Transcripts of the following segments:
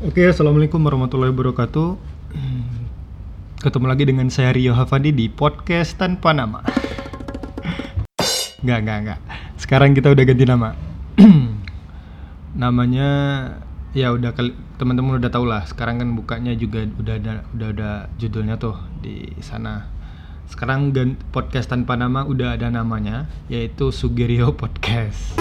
Oke, assalamualaikum warahmatullahi wabarakatuh. Ketemu lagi dengan saya Rio Hafandi di podcast tanpa nama. Enggak, enggak, enggak. Sekarang kita udah ganti nama. Namanya ya udah teman-teman udah tau lah. Sekarang kan bukanya juga udah ada udah ada judulnya tuh di sana. Sekarang podcast tanpa nama udah ada namanya yaitu Sugirio Podcast.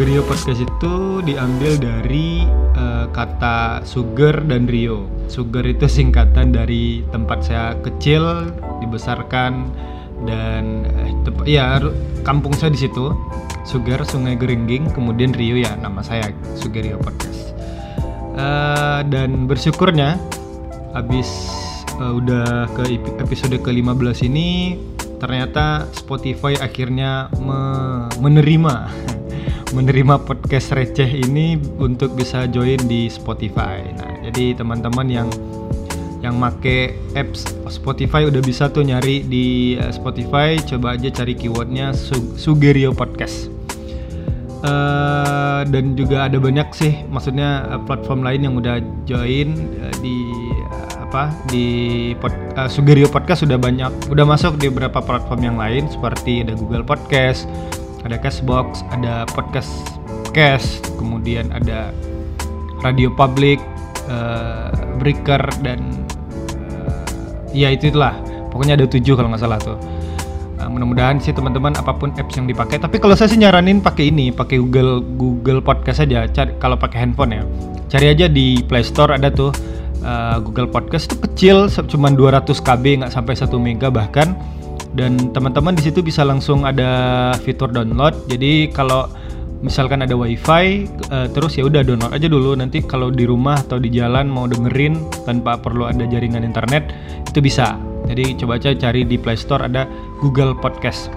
Sugerio Podcast itu diambil dari eh, kata sugar dan Rio. Sugar itu singkatan dari tempat saya kecil, dibesarkan dan eh, ya kampung saya di situ. Sugar Sungai Geringging, kemudian Rio ya nama saya Sugerio Podcast. Eh, dan bersyukurnya habis eh, udah ke ep- episode ke-15 ini ternyata Spotify akhirnya me- menerima menerima podcast receh ini untuk bisa join di Spotify. Nah, jadi teman-teman yang yang make apps Spotify udah bisa tuh nyari di eh, Spotify, coba aja cari keywordnya Su- Sugerio Podcast. Eh, dan juga ada banyak sih, maksudnya eh, platform lain yang udah join eh, di eh, apa di pod, eh, Sugerio Podcast sudah banyak, udah masuk di beberapa platform yang lain seperti ada Google Podcast, ada Cashbox, ada Podcast Cash, kemudian ada Radio Public, eh, Breaker dan eh, ya itu itulah. Pokoknya ada tujuh kalau nggak salah tuh. Nah, mudah-mudahan sih teman-teman apa pun apps yang dipakai. Tapi kalau saya sih nyaranin pakai ini, pakai Google Google Podcast aja. Cari kalau pakai handphone ya. Cari aja di Play Store ada tuh uh, Google Podcast itu kecil, cuman 200 KB nggak sampai 1 mega bahkan. Dan teman-teman di situ bisa langsung ada fitur download. Jadi kalau misalkan ada wifi uh, terus ya udah download aja dulu. Nanti kalau di rumah atau di jalan mau dengerin tanpa perlu ada jaringan internet itu bisa. Jadi coba aja cari di Play Store ada Google Podcast.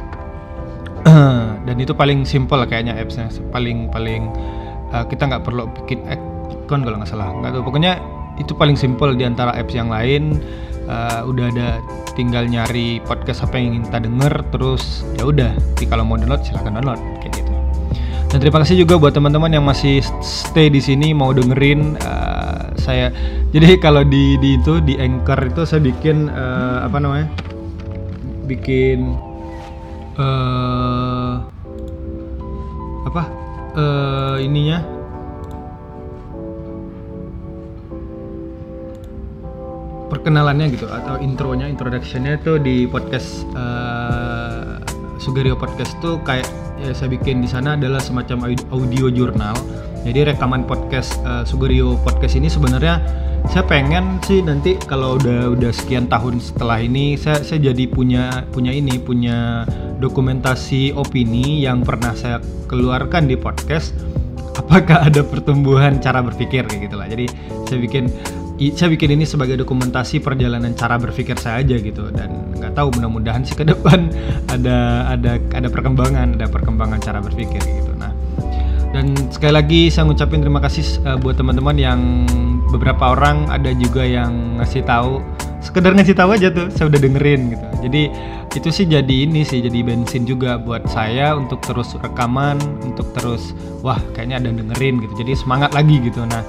Dan itu paling simple kayaknya appsnya. Paling paling uh, kita nggak perlu bikin account kalau nggak salah. Nggak tahu. Pokoknya itu paling simple di antara apps yang lain uh, udah ada tinggal nyari podcast apa yang ingin kita denger terus ya udah nanti kalau mau download silahkan download kayak gitu dan terima kasih juga buat teman-teman yang masih stay di sini mau dengerin uh, saya. Jadi kalau di di itu di Anchor itu saya bikin uh, apa namanya? Bikin uh, apa? Uh, ininya perkenalannya gitu atau intronya introductionnya itu di podcast uh, Sugerio Podcast tuh kayak ya saya bikin di sana adalah semacam au- audio jurnal. Jadi rekaman podcast uh, Sugerio Podcast ini sebenarnya saya pengen sih nanti kalau udah udah sekian tahun setelah ini saya saya jadi punya punya ini punya dokumentasi opini yang pernah saya keluarkan di podcast apakah ada pertumbuhan cara berpikir kayak gitulah. Jadi saya bikin saya bikin ini sebagai dokumentasi perjalanan cara berpikir saya aja gitu dan nggak tahu mudah-mudahan sih ke depan ada ada ada perkembangan ada perkembangan cara berpikir gitu. Nah dan sekali lagi saya ngucapin terima kasih uh, buat teman-teman yang beberapa orang ada juga yang ngasih tahu sekedar ngasih tahu aja tuh saya udah dengerin gitu. Jadi itu sih jadi ini sih jadi bensin juga buat saya untuk terus rekaman untuk terus wah kayaknya ada dengerin gitu. Jadi semangat lagi gitu. Nah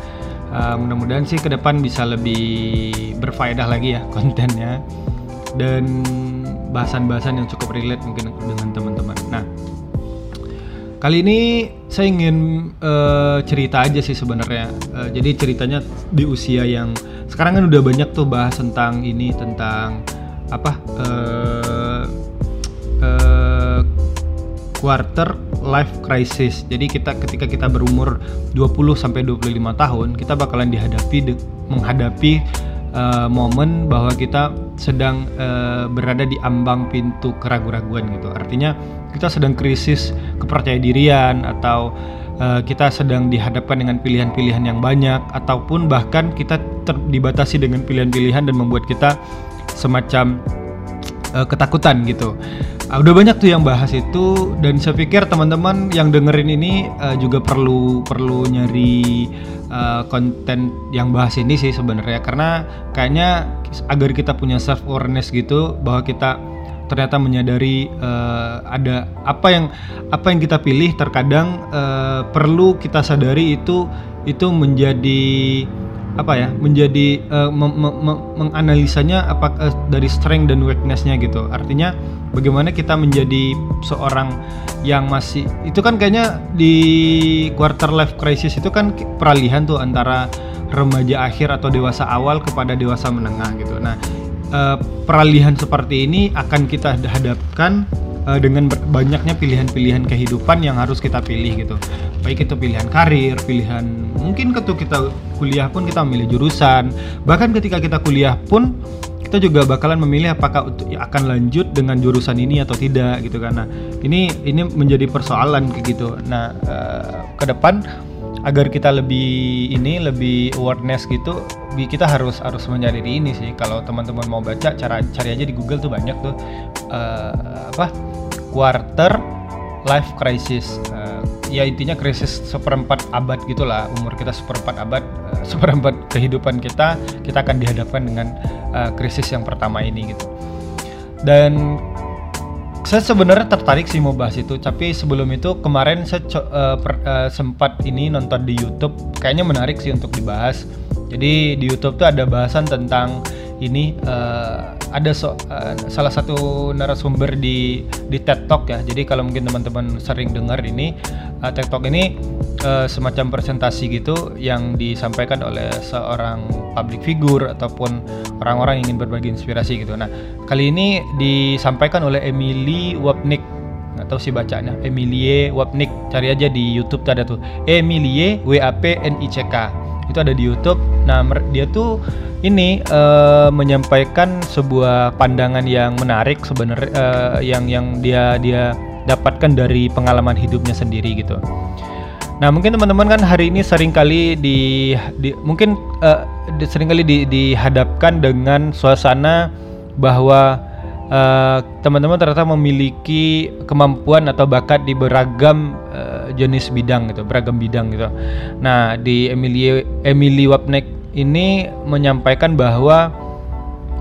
Uh, mudah-mudahan sih ke depan bisa lebih berfaedah lagi ya kontennya dan bahasan-bahasan yang cukup relate mungkin dengan teman-teman. Nah, kali ini saya ingin uh, cerita aja sih sebenarnya. Uh, jadi ceritanya di usia yang sekarang kan udah banyak tuh bahas tentang ini tentang apa uh, uh, quarter life crisis. Jadi kita ketika kita berumur 20 sampai 25 tahun, kita bakalan dihadapi menghadapi uh, momen bahwa kita sedang uh, berada di ambang pintu keraguan-raguan gitu. Artinya kita sedang krisis kepercayaan atau uh, kita sedang dihadapkan dengan pilihan-pilihan yang banyak ataupun bahkan kita ter- dibatasi dengan pilihan-pilihan dan membuat kita semacam uh, ketakutan gitu uh, udah banyak tuh yang bahas itu dan saya pikir teman-teman yang dengerin ini uh, juga perlu perlu nyari uh, konten yang bahas ini sih sebenarnya. Karena kayaknya agar kita punya self awareness gitu bahwa kita ternyata menyadari uh, ada apa yang apa yang kita pilih terkadang uh, perlu kita sadari itu itu menjadi apa ya menjadi uh, menganalisanya apa uh, dari strength dan weaknessnya gitu. Artinya bagaimana kita menjadi seorang yang masih itu kan kayaknya di quarter life crisis itu kan peralihan tuh antara remaja akhir atau dewasa awal kepada dewasa menengah gitu. Nah uh, peralihan seperti ini akan kita hadapkan uh, dengan banyaknya pilihan-pilihan kehidupan yang harus kita pilih gitu. Baik itu pilihan karir pilihan mungkin ketika kita kuliah pun kita memilih jurusan. Bahkan ketika kita kuliah pun kita juga bakalan memilih apakah akan lanjut dengan jurusan ini atau tidak gitu karena ini ini menjadi persoalan gitu. Nah uh, ke depan agar kita lebih ini lebih awareness gitu kita harus harus menyadari ini sih. Kalau teman-teman mau baca cara cari aja di Google tuh banyak tuh. Uh, apa quarter life crisis. Uh, ya intinya krisis seperempat abad gitulah umur kita seperempat abad uh, seperempat kehidupan kita kita akan dihadapkan dengan uh, krisis yang pertama ini gitu. Dan saya sebenarnya tertarik sih mau bahas itu tapi sebelum itu kemarin saya uh, uh, sempat ini nonton di YouTube kayaknya menarik sih untuk dibahas. Jadi di YouTube tuh ada bahasan tentang ini uh, ada so, uh, salah satu narasumber di di TED Talk ya. Jadi kalau mungkin teman-teman sering dengar ini uh, TED Talk ini uh, semacam presentasi gitu yang disampaikan oleh seorang public figure ataupun orang-orang ingin berbagi inspirasi gitu. Nah, kali ini disampaikan oleh Emily Wapnick atau si bacanya Emilie Wapnick cari aja di YouTube ada tuh. Emilie W A P N I C K itu ada di YouTube. Nah dia tuh ini uh, menyampaikan sebuah pandangan yang menarik sebenarnya uh, yang yang dia dia dapatkan dari pengalaman hidupnya sendiri gitu. Nah mungkin teman-teman kan hari ini sering kali di, di mungkin uh, di, sering kali di, dihadapkan dengan suasana bahwa uh, teman-teman ternyata memiliki kemampuan atau bakat di beragam jenis bidang gitu, beragam bidang gitu. Nah di Emily Emily Wapnek ini menyampaikan bahwa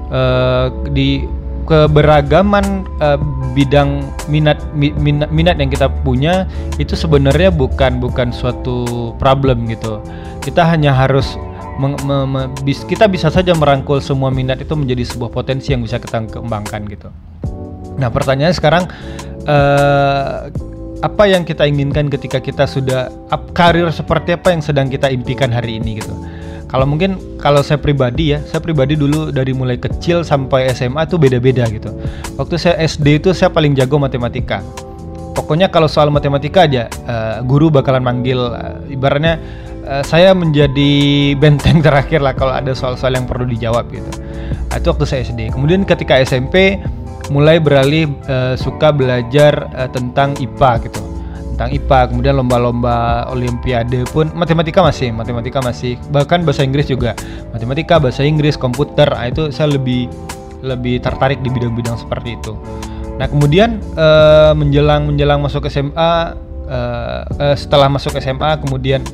uh, di keberagaman uh, bidang minat, minat minat yang kita punya itu sebenarnya bukan bukan suatu problem gitu. Kita hanya harus meng, me, me, bis, kita bisa saja merangkul semua minat itu menjadi sebuah potensi yang bisa kita kembangkan gitu. Nah, pertanyaannya sekarang uh, apa yang kita inginkan ketika kita sudah up, karir seperti apa yang sedang kita impikan hari ini gitu. Kalau mungkin kalau saya pribadi ya saya pribadi dulu dari mulai kecil sampai SMA tuh beda-beda gitu. Waktu saya SD itu saya paling jago matematika. Pokoknya kalau soal matematika aja uh, guru bakalan manggil uh, ibaratnya uh, saya menjadi benteng terakhir lah kalau ada soal-soal yang perlu dijawab gitu. Nah, itu waktu saya SD kemudian ketika SMP mulai beralih uh, suka belajar uh, tentang IPA gitu. Tentang IPA kemudian lomba-lomba olimpiade pun matematika masih matematika masih. Bahkan bahasa Inggris juga. Matematika bahasa Inggris komputer nah, itu saya lebih lebih tertarik di bidang-bidang seperti itu. Nah kemudian uh, menjelang menjelang masuk SMA uh, setelah masuk SMA kemudian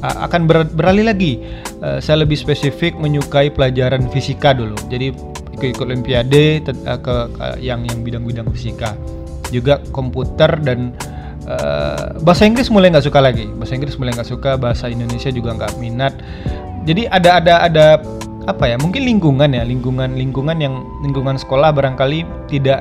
uh, akan ber, beralih lagi. Saya lebih spesifik menyukai pelajaran fisika dulu. Jadi ikut-ikut olimpiade uh, ke uh, yang yang bidang-bidang fisika. Juga komputer dan uh, bahasa Inggris mulai nggak suka lagi. Bahasa Inggris mulai nggak suka bahasa Indonesia juga nggak minat. Jadi ada ada ada apa ya mungkin lingkungan ya lingkungan lingkungan yang lingkungan sekolah barangkali tidak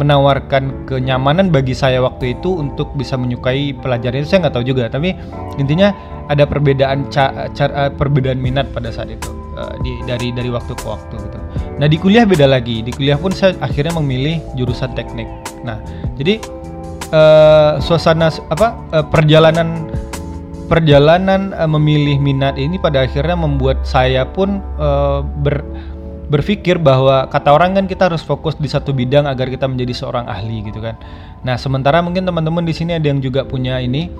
menawarkan kenyamanan bagi saya waktu itu untuk bisa menyukai pelajaran itu. Saya nggak tahu juga tapi intinya ada perbedaan ca, cara perbedaan minat pada saat itu uh, di, dari dari waktu ke waktu gitu. Nah di kuliah beda lagi di kuliah pun saya akhirnya memilih jurusan teknik. Nah jadi uh, suasana apa uh, perjalanan perjalanan uh, memilih minat ini pada akhirnya membuat saya pun uh, ber berpikir bahwa kata orang kan kita harus fokus di satu bidang agar kita menjadi seorang ahli gitu kan. Nah, sementara mungkin teman-teman di sini ada yang juga punya ini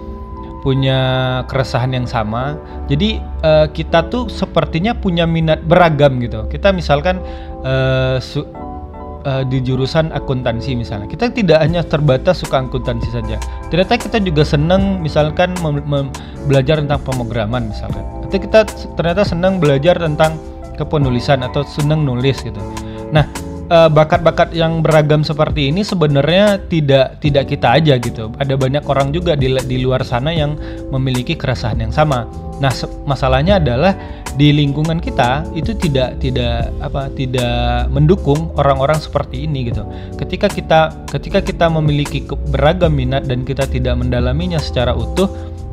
punya keresahan yang sama. Jadi uh, kita tuh sepertinya punya minat beragam gitu. Kita misalkan uh, uh, di jurusan akuntansi misalnya. Kita tidak hanya terbatas suka akuntansi saja. Ternyata kita juga senang misalkan belajar tentang pemrograman misalkan. Atau kita ternyata senang belajar tentang kepenulisan atau senang nulis gitu. Nah, uh, bakat-bakat yang beragam seperti ini sebenarnya tidak tidak kita aja gitu. Ada banyak orang juga di di luar sana yang memiliki keresahan yang sama. Nah, masalahnya adalah di lingkungan kita itu tidak tidak apa tidak mendukung orang-orang seperti ini gitu. Ketika kita ketika kita memiliki beragam minat dan kita tidak mendalaminya secara utuh,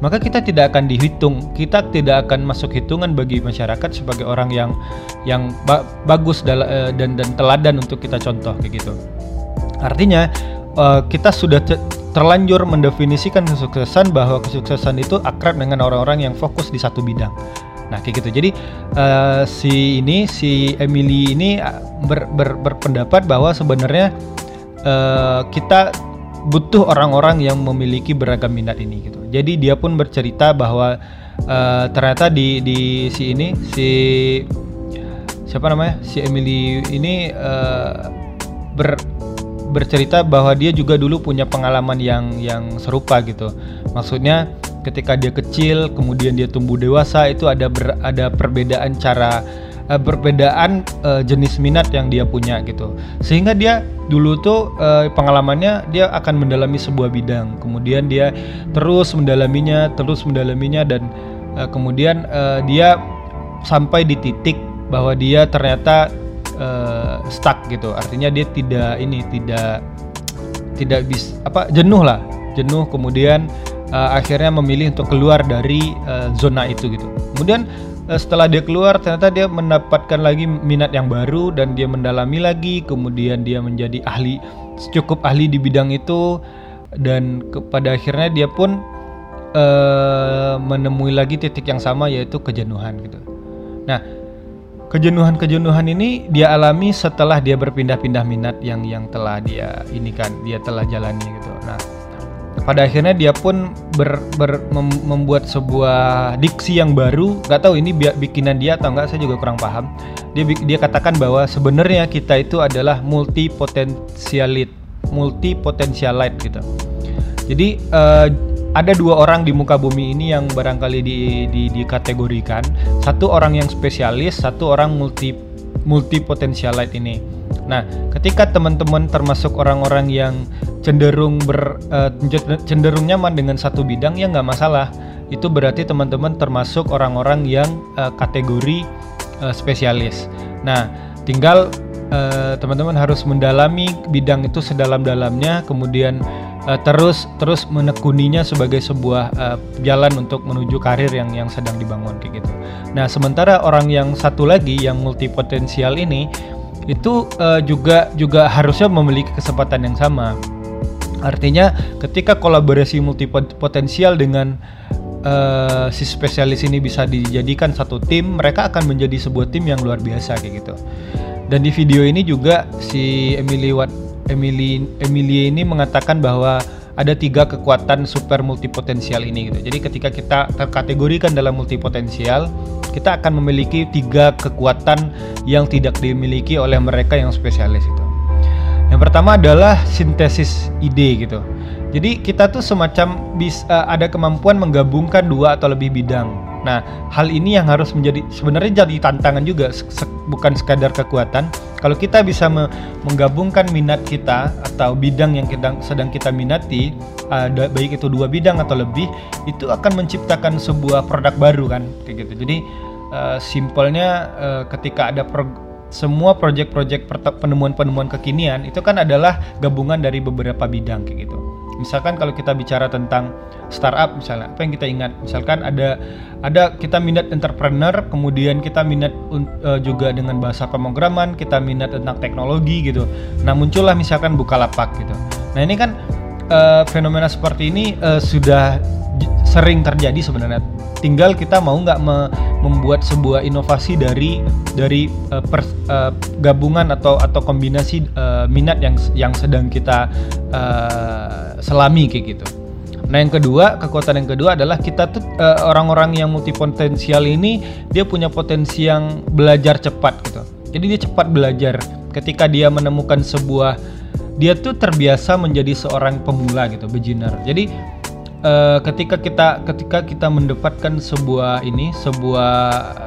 maka kita tidak akan dihitung, kita tidak akan masuk hitungan bagi masyarakat sebagai orang yang yang ba bagus eh, dan dan teladan untuk kita contoh kayak gitu. Artinya uh, kita sudah terlanjur mendefinisikan kesuksesan bahwa kesuksesan itu akrab dengan orang-orang yang fokus di satu bidang. Nah kayak gitu. Jadi uh, si ini si Emily ini ber, ber, berpendapat bahwa sebenarnya uh, kita butuh orang-orang yang memiliki beragam minat ini gitu. Jadi dia pun bercerita bahwa uh, ternyata di di si ini si siapa namanya si Emily ini uh, ber bercerita bahwa dia juga dulu punya pengalaman yang yang serupa gitu. Maksudnya ketika dia kecil kemudian dia tumbuh dewasa itu ada ber, ada perbedaan cara uh, perbedaan uh, jenis minat yang dia punya gitu. Sehingga dia dulu tuh uh, pengalamannya dia akan mendalami sebuah bidang. Kemudian dia terus mendalaminya terus mendalaminya dan uh, kemudian uh, dia sampai di titik bahwa dia ternyata uh, stuck gitu. Artinya dia tidak ini tidak tidak bisa apa jenuh lah. Jenuh kemudian uh, akhirnya memilih untuk keluar dari uh, zona itu gitu. Kemudian setelah dia keluar ternyata dia mendapatkan lagi minat yang baru dan dia mendalami lagi kemudian dia menjadi ahli cukup ahli di bidang itu dan kepada akhirnya dia pun uh, menemui lagi titik yang sama yaitu kejenuhan gitu. Nah, kejenuhan-kejenuhan ini dia alami setelah dia berpindah-pindah minat yang yang telah dia ini kan dia telah jalani gitu. Nah, pada akhirnya dia pun ber, ber, mem, membuat sebuah diksi yang baru. Gak tahu ini bikinan dia atau enggak saya juga kurang paham. Dia dia katakan bahwa sebenarnya kita itu adalah multi potentialit multi potentialite gitu. Jadi uh, ada dua orang di muka bumi ini yang barangkali di, di, dikategorikan. Satu orang yang spesialis satu orang multi multi potentialite ini nah ketika teman-teman termasuk orang-orang yang cenderung ber uh, cenderung nyaman dengan satu bidang ya nggak masalah itu berarti teman-teman termasuk orang-orang yang uh, kategori uh, spesialis nah tinggal teman-teman uh, harus mendalami bidang itu sedalam-dalamnya kemudian uh, terus terus menekuninya sebagai sebuah uh, jalan untuk menuju karir yang yang sedang dibangun kayak gitu. Nah, sementara orang yang satu lagi yang multipotensial ini itu uh, juga juga harusnya memiliki kesempatan yang sama. Artinya ketika kolaborasi multipotensial dengan uh, si spesialis ini bisa dijadikan satu tim, mereka akan menjadi sebuah tim yang luar biasa kayak gitu. Dan di video ini juga si Emily Watt Emily Emily ini mengatakan bahwa ada tiga kekuatan super multipotensial ini gitu. Jadi ketika kita terkategorikan dalam multipotensial, kita akan memiliki tiga kekuatan yang tidak dimiliki oleh mereka yang spesialis itu. Yang pertama adalah sintesis ide gitu. Jadi kita tuh semacam bisa uh, ada kemampuan menggabungkan dua atau lebih bidang. Nah, hal ini yang harus menjadi sebenarnya jadi tantangan juga se bukan sekadar kekuatan. Kalau kita bisa me menggabungkan minat kita atau bidang yang kita sedang kita minati, uh, baik itu dua bidang atau lebih, itu akan menciptakan sebuah produk baru kan, kayak gitu. Jadi uh, simpelnya uh, ketika ada semua proyek-proyek penemuan-penemuan kekinian itu kan adalah gabungan dari beberapa bidang kayak gitu. Misalkan kalau kita bicara tentang startup misalnya, apa yang kita ingat? Misalkan ada ada kita minat entrepreneur, kemudian kita minat uh, juga dengan bahasa pemrograman, kita minat tentang teknologi gitu. Nah, muncullah misalkan Bukalapak gitu. Nah, ini kan uh, fenomena seperti ini uh, sudah sering terjadi sebenarnya tinggal kita mau nggak me membuat sebuah inovasi dari dari uh, per, uh, gabungan atau atau kombinasi uh, minat yang yang sedang kita uh, selami kayak gitu. Nah yang kedua kekuatan yang kedua adalah kita tuh orang-orang yang multipotensial ini dia punya potensi yang belajar cepat gitu. Jadi dia cepat belajar ketika dia menemukan sebuah dia tuh terbiasa menjadi seorang pemula gitu beginner jadi uh, ketika kita ketika kita mendapatkan sebuah ini sebuah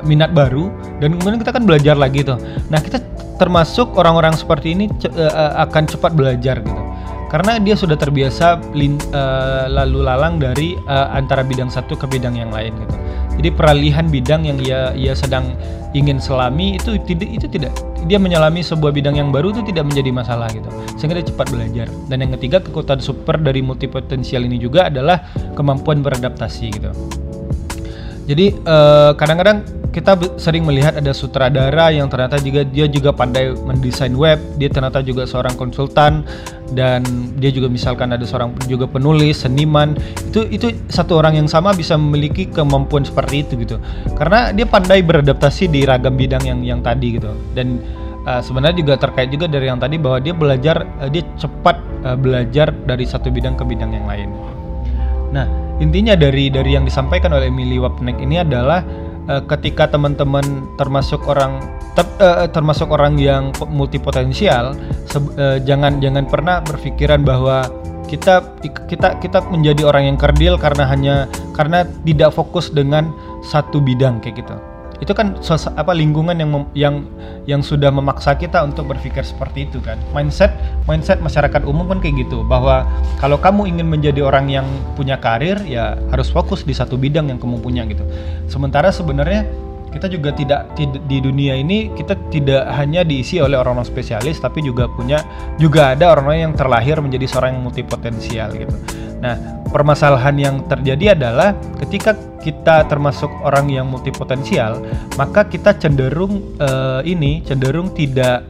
minat baru dan kemudian kita kan belajar lagi tuh. Nah kita termasuk orang-orang seperti ini uh, akan cepat belajar gitu. Karena dia sudah terbiasa uh, lalu lalang dari uh, antara bidang satu ke bidang yang lain gitu jadi peralihan bidang yang ia ia sedang ingin selami itu tidak itu tidak dia menyelami sebuah bidang yang baru itu tidak menjadi masalah gitu. Sehingga dia cepat belajar. Dan yang ketiga kekuatan super dari multipotensial ini juga adalah kemampuan beradaptasi gitu. Jadi eh, kadang-kadang uh, kita sering melihat ada sutradara yang ternyata juga dia juga pandai mendesain web, dia ternyata juga seorang konsultan dan dia juga misalkan ada seorang juga penulis, seniman. Itu itu satu orang yang sama bisa memiliki kemampuan seperti itu gitu. Karena dia pandai beradaptasi di ragam bidang yang yang tadi gitu. Dan uh, sebenarnya juga terkait juga dari yang tadi bahwa dia belajar uh, dia cepat uh, belajar dari satu bidang ke bidang yang lain. Nah, intinya dari dari yang disampaikan oleh Emily Wapnek ini adalah uh, ketika teman-teman termasuk orang ter, uh, termasuk orang yang multipotensial uh, jangan jangan pernah berpikiran bahwa kita kita kita menjadi orang yang kerdil karena hanya karena tidak fokus dengan satu bidang kayak gitu itu kan apa lingkungan yang yang yang sudah memaksa kita untuk berpikir seperti itu kan. Mindset mindset masyarakat umum kan kayak gitu bahwa kalau kamu ingin menjadi orang yang punya karir ya harus fokus di satu bidang yang kamu punya gitu. Sementara sebenarnya kita juga tidak, tidak di dunia ini kita tidak hanya diisi oleh orang-orang spesialis tapi juga punya juga ada orang-orang yang terlahir menjadi seorang yang multipotensial gitu Nah, permasalahan yang terjadi adalah ketika kita termasuk orang yang multipotensial, maka kita cenderung uh, ini cenderung tidak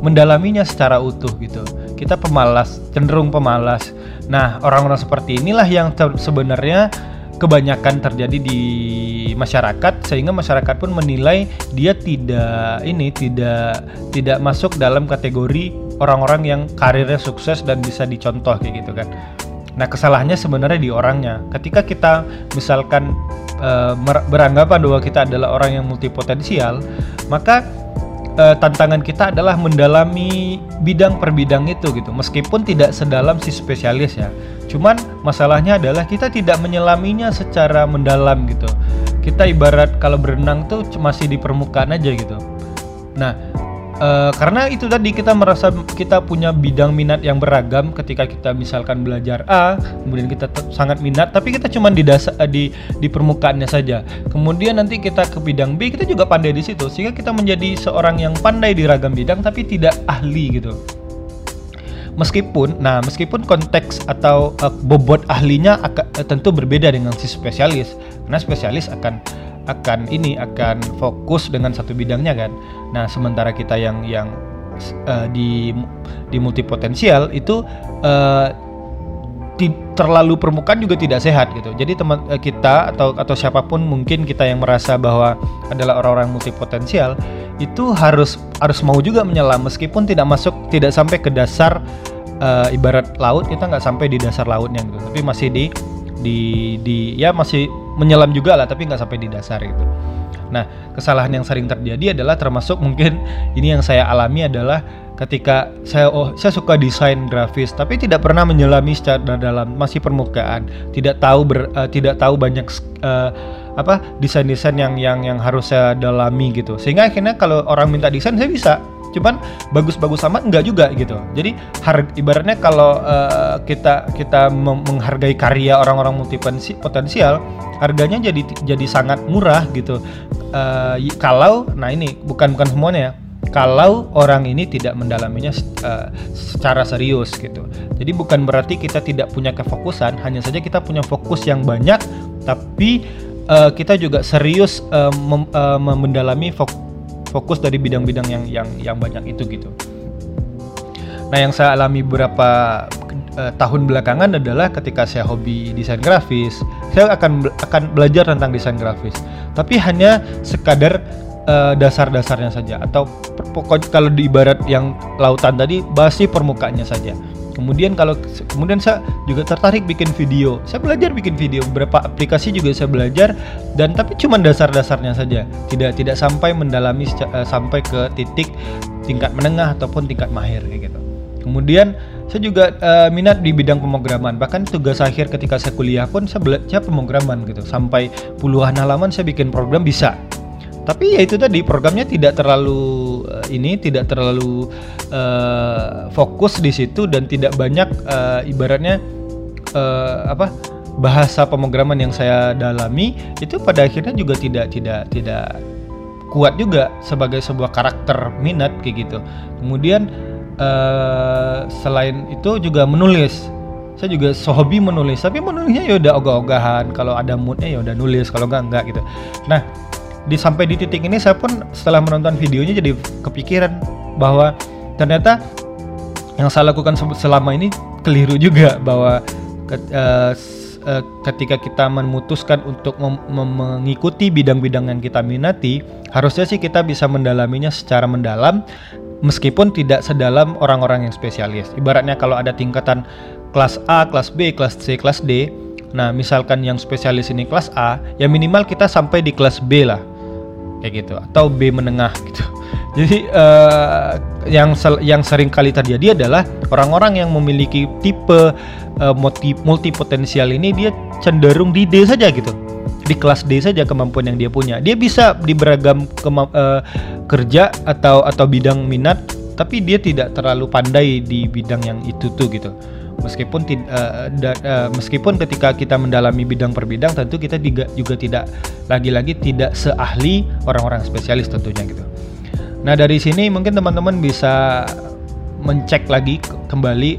mendalaminya secara utuh gitu. Kita pemalas, cenderung pemalas. Nah, orang-orang seperti inilah yang sebenarnya kebanyakan terjadi di masyarakat sehingga masyarakat pun menilai dia tidak ini tidak tidak masuk dalam kategori orang-orang yang karirnya sukses dan bisa dicontoh kayak gitu kan. Nah, kesalahannya sebenarnya di orangnya. Ketika kita misalkan uh, beranggapan bahwa kita adalah orang yang multipotensial, maka uh, tantangan kita adalah mendalami bidang per bidang itu gitu. Meskipun tidak sedalam si spesialis ya. Cuman masalahnya adalah kita tidak menyelaminya secara mendalam gitu. Kita ibarat kalau berenang tuh masih di permukaan aja gitu. Nah, Uh, karena itu tadi kita merasa kita punya bidang minat yang beragam ketika kita misalkan belajar A, kemudian kita sangat minat, tapi kita cuma di dasar uh, di di permukaannya saja. Kemudian nanti kita ke bidang B, kita juga pandai di situ, sehingga kita menjadi seorang yang pandai di ragam bidang tapi tidak ahli gitu. Meskipun, nah meskipun konteks atau uh, bobot ahlinya akan, uh, tentu berbeda dengan si spesialis, karena spesialis akan akan ini akan fokus dengan satu bidangnya kan. Nah, sementara kita yang yang uh, di di multipotensial itu uh, terlalu permukaan juga tidak sehat gitu. Jadi teman uh, kita atau atau siapa pun mungkin kita yang merasa bahwa adalah orang-orang multipotensial itu harus harus mau juga menyelam meskipun tidak masuk tidak sampai ke dasar uh, ibarat laut kita nggak sampai di dasar lautnya gitu. Tapi masih di di di ya masih menyelam juga lah tapi nggak sampai di dasar itu. Nah kesalahan yang sering terjadi adalah termasuk mungkin ini yang saya alami adalah ketika saya oh saya suka desain grafis tapi tidak pernah menyelami secara dalam masih permukaan. Tidak tahu ber, uh, tidak tahu banyak uh, apa desain-desain yang yang yang harus saya dalami gitu. Sehingga akhirnya kalau orang minta desain saya bisa cuman bagus-bagus sama enggak juga gitu. Jadi harga ibaratnya kalau uh, kita kita menghargai karya orang-orang multipotensial harganya jadi jadi sangat murah gitu. Uh, kalau nah ini bukan bukan semuanya ya. Kalau orang ini tidak mendalaminya uh, secara serius gitu. Jadi bukan berarti kita tidak punya kefokusan, hanya saja kita punya fokus yang banyak, tapi kita juga serius uh, mendalami fokus fokus dari bidang-bidang yang yang yang banyak itu gitu. Nah, yang saya alami beberapa uh, tahun belakangan adalah ketika saya hobi desain grafis, saya akan akan belajar tentang desain grafis. Tapi hanya sekadar uh, dasar-dasarnya saja atau pokok kalau di ibarat yang lautan tadi basi permukaannya saja. Kemudian kalau kemudian saya juga tertarik bikin video. Saya belajar bikin video beberapa aplikasi juga saya belajar dan tapi cuma dasar-dasarnya saja. Tidak tidak sampai mendalami uh, sampai ke titik tingkat menengah ataupun tingkat mahir kayak gitu. Kemudian saya juga uh, minat di bidang pemrograman. Bahkan tugas akhir ketika saya kuliah pun saya belajar pemrograman gitu. Sampai puluhan halaman saya bikin program bisa tapi ya itu tadi programnya tidak terlalu uh, ini tidak terlalu uh, fokus di situ dan tidak banyak uh, ibaratnya uh, apa bahasa pemrograman yang saya dalami itu pada akhirnya juga tidak tidak tidak kuat juga sebagai sebuah karakter minat kayak gitu. Kemudian uh, selain itu juga menulis. Saya juga hobi menulis tapi menulisnya ya udah ogah-ogahan. Kalau ada moodnya ya udah nulis kalau enggak enggak gitu. Nah di sampai di titik ini saya pun setelah menonton videonya jadi kepikiran bahwa ternyata yang saya lakukan selama ini keliru juga bahwa uh, ketika kita memutuskan untuk mengikuti bidang-bidang yang kita minati, harusnya sih kita bisa mendalaminya secara mendalam meskipun tidak sedalam orang-orang yang spesialis. Ibaratnya kalau ada tingkatan kelas A, kelas B, kelas C, kelas D, nah misalkan yang spesialis ini kelas A, ya minimal kita sampai di kelas B lah, kayak gitu, atau B menengah gitu. Jadi uh, yang yang sering kali terjadi adalah orang-orang yang memiliki tipe uh, multi multi potensial ini dia cenderung di D saja gitu di kelas D saja kemampuan yang dia punya. Dia bisa di beragam uh, kerja atau atau bidang minat, tapi dia tidak terlalu pandai di bidang yang itu tuh gitu. Meskipun uh, da, uh, meskipun ketika kita mendalami bidang per bidang, tentu kita juga, juga tidak lagi-lagi tidak seahli orang-orang spesialis tentunya gitu. Nah dari sini mungkin teman-teman bisa mencek lagi kembali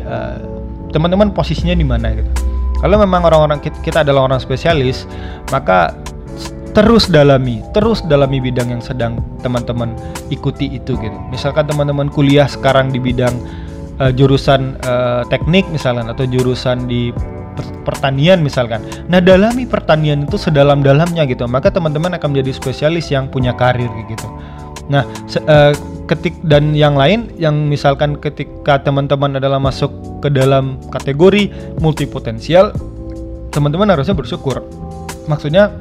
teman-teman uh, posisinya di mana gitu kalau memang orang-orang kita adalah orang spesialis, maka terus dalami, terus dalami bidang yang sedang teman-teman ikuti itu gitu. Misalkan teman-teman kuliah sekarang di bidang uh, jurusan uh, teknik misalkan atau jurusan di pertanian misalkan. Nah, dalami pertanian itu sedalam-dalamnya gitu. Maka teman-teman akan menjadi spesialis yang punya karir gitu. Nah, uh, ketik dan yang lain yang misalkan ketika teman-teman adalah masuk ke dalam kategori multipotensial, teman-teman harusnya bersyukur. Maksudnya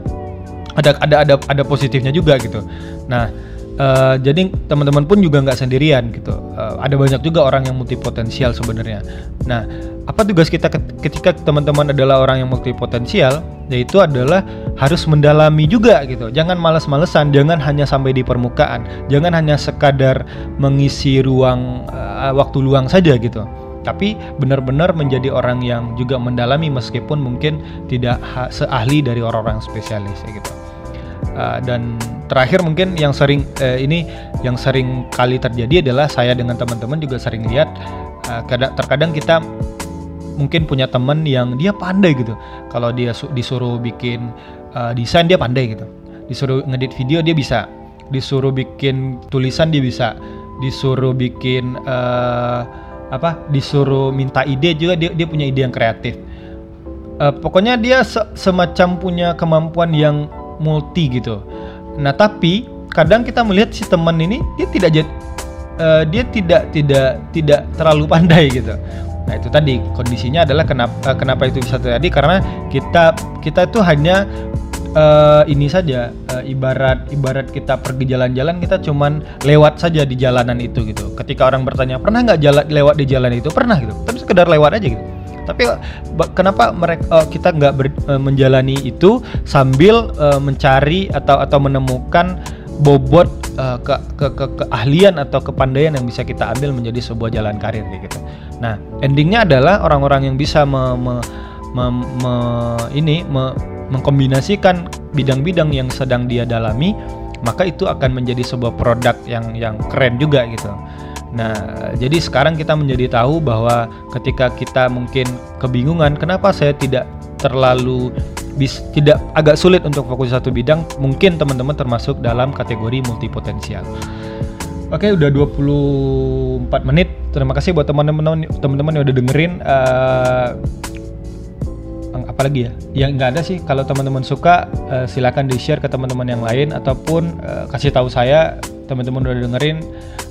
ada ada ada ada positifnya juga gitu. Nah, Uh, jadi teman-teman pun juga nggak sendirian gitu. Uh, ada banyak juga orang yang multipotensial sebenarnya. Nah, apa tugas kita ketika teman-teman adalah orang yang multipotensial? Yaitu adalah harus mendalami juga gitu. Jangan males-malesan, jangan hanya sampai di permukaan, jangan hanya sekadar mengisi ruang uh, waktu luang saja gitu. Tapi benar-benar menjadi orang yang juga mendalami meskipun mungkin tidak seahli dari orang-orang spesialis gitu. Uh, dan terakhir mungkin yang sering uh, ini yang sering kali terjadi adalah saya dengan teman-teman juga sering lihat uh, terkadang kita mungkin punya teman yang dia pandai gitu. Kalau dia disuruh bikin uh, desain dia pandai gitu. Disuruh ngedit video dia bisa. Disuruh bikin tulisan dia bisa. Disuruh bikin uh, apa disuruh minta ide juga dia dia punya ide yang kreatif. Uh, pokoknya dia se semacam punya kemampuan yang multi gitu. Nah tapi kadang kita melihat si teman ini dia tidak uh, dia tidak tidak tidak terlalu pandai gitu. Nah itu tadi kondisinya adalah kenapa uh, kenapa itu bisa terjadi karena kita kita itu hanya uh, ini saja uh, ibarat ibarat kita pergi jalan-jalan kita cuman lewat saja di jalanan itu gitu. Ketika orang bertanya pernah nggak jalan lewat di jalan itu pernah gitu, tapi sekedar lewat aja gitu tapi kenapa mereka uh, kita nggak uh, menjalani itu sambil uh, mencari atau atau menemukan bobot ke, ke, ke keahlian atau kepandaian yang bisa kita ambil menjadi sebuah jalan karir gitu. Nah, endingnya adalah orang-orang yang bisa me, me, me, me, ini me, mengkombinasikan bidang-bidang yang sedang dia dalami, maka itu akan menjadi sebuah produk yang yang keren juga gitu. Nah, jadi sekarang kita menjadi tahu bahwa ketika kita mungkin kebingungan kenapa saya tidak terlalu bis tidak agak sulit untuk fokus satu bidang, mungkin teman-teman termasuk dalam kategori multipotensial. Oke, udah 24 menit. Terima kasih buat teman-teman teman-teman yang udah dengerin uh, apalagi ya yang nggak ada sih kalau teman-teman suka uh, silakan di share ke teman-teman yang lain ataupun uh, kasih tahu saya teman-teman udah dengerin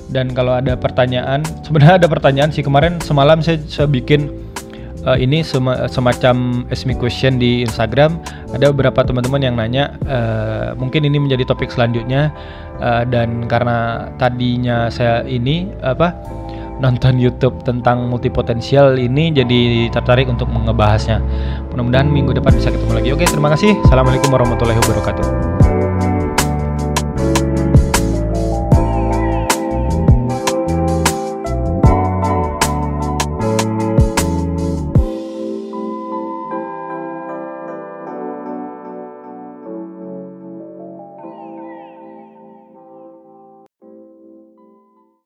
dan kalau ada pertanyaan sebenarnya ada pertanyaan sih kemarin semalam saya, saya bikin uh, ini sema semacam me question di Instagram ada beberapa teman-teman yang nanya uh, mungkin ini menjadi topik selanjutnya uh, dan karena tadinya saya ini apa nonton YouTube tentang multipotensial ini jadi tertarik untuk mengebahasnya. Mudah-mudahan minggu depan bisa ketemu lagi. Oke, terima kasih. Assalamualaikum warahmatullahi wabarakatuh.